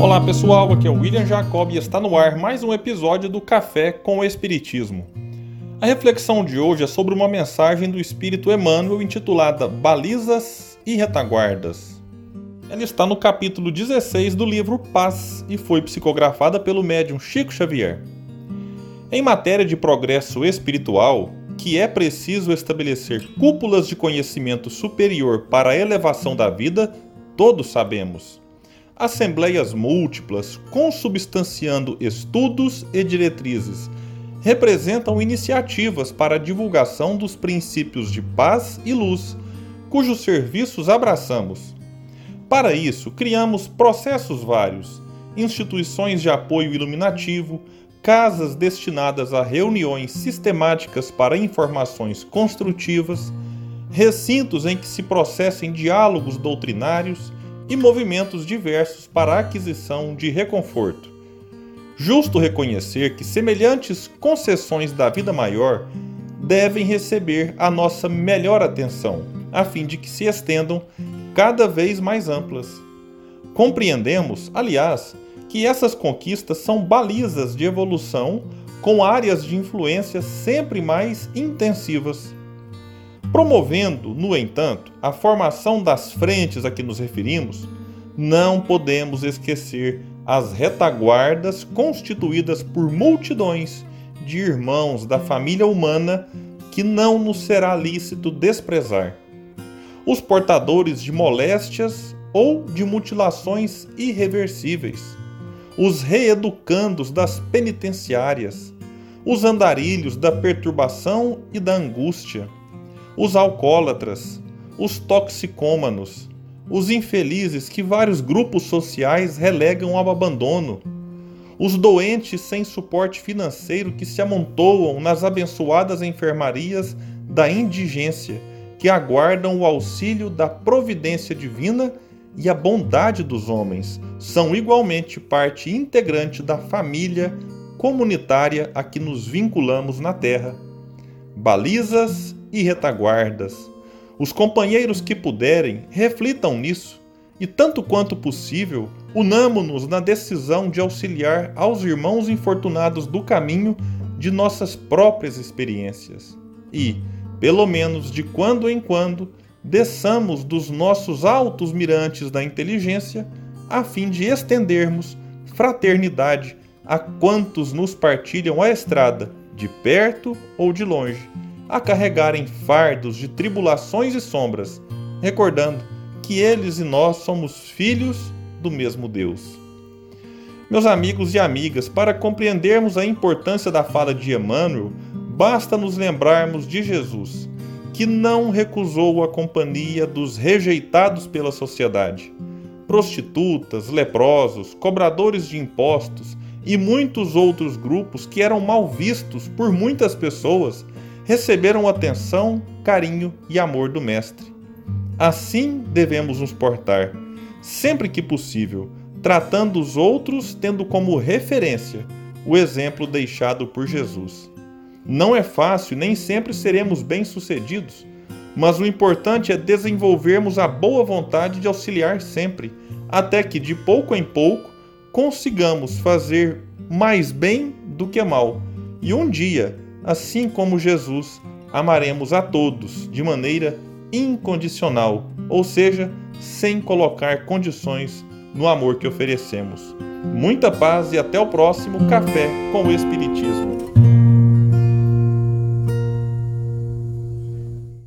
Olá pessoal, aqui é o William Jacob e está no ar mais um episódio do Café com o Espiritismo. A reflexão de hoje é sobre uma mensagem do Espírito Emmanuel intitulada Balizas e Retaguardas. Ela está no capítulo 16 do livro Paz e foi psicografada pelo médium Chico Xavier. Em matéria de progresso espiritual, que é preciso estabelecer cúpulas de conhecimento superior para a elevação da vida, todos sabemos assembleias múltiplas, consubstanciando estudos e diretrizes, representam iniciativas para a divulgação dos princípios de paz e luz, cujos serviços abraçamos. Para isso, criamos processos vários, instituições de apoio iluminativo, casas destinadas a reuniões sistemáticas para informações construtivas, recintos em que se processem diálogos doutrinários e movimentos diversos para a aquisição de reconforto. Justo reconhecer que semelhantes concessões da vida maior devem receber a nossa melhor atenção, a fim de que se estendam cada vez mais amplas. Compreendemos, aliás, que essas conquistas são balizas de evolução com áreas de influência sempre mais intensivas. Promovendo, no entanto, a formação das frentes a que nos referimos, não podemos esquecer as retaguardas constituídas por multidões de irmãos da família humana que não nos será lícito desprezar. Os portadores de moléstias ou de mutilações irreversíveis, os reeducandos das penitenciárias, os andarilhos da perturbação e da angústia os alcoólatras, os toxicômanos, os infelizes que vários grupos sociais relegam ao abandono, os doentes sem suporte financeiro que se amontoam nas abençoadas enfermarias da indigência, que aguardam o auxílio da providência divina e a bondade dos homens, são igualmente parte integrante da família comunitária a que nos vinculamos na Terra. Balizas e retaguardas. Os companheiros que puderem, reflitam nisso e, tanto quanto possível, unamo-nos na decisão de auxiliar aos irmãos infortunados do caminho de nossas próprias experiências. E, pelo menos de quando em quando, desçamos dos nossos altos mirantes da inteligência, a fim de estendermos fraternidade a quantos nos partilham a estrada, de perto ou de longe a carregarem fardos de tribulações e sombras, recordando que eles e nós somos filhos do mesmo Deus. Meus amigos e amigas, para compreendermos a importância da fala de Emmanuel, basta nos lembrarmos de Jesus, que não recusou a companhia dos rejeitados pela sociedade. Prostitutas, leprosos, cobradores de impostos e muitos outros grupos que eram mal vistos por muitas pessoas receberam atenção, carinho e amor do Mestre. Assim devemos nos portar, sempre que possível, tratando os outros tendo como referência o exemplo deixado por Jesus. Não é fácil, nem sempre seremos bem-sucedidos, mas o importante é desenvolvermos a boa vontade de auxiliar sempre, até que de pouco em pouco consigamos fazer mais bem do que mal. E um dia assim como Jesus, amaremos a todos de maneira incondicional, ou seja, sem colocar condições no amor que oferecemos. Muita paz e até o próximo Café com o Espiritismo.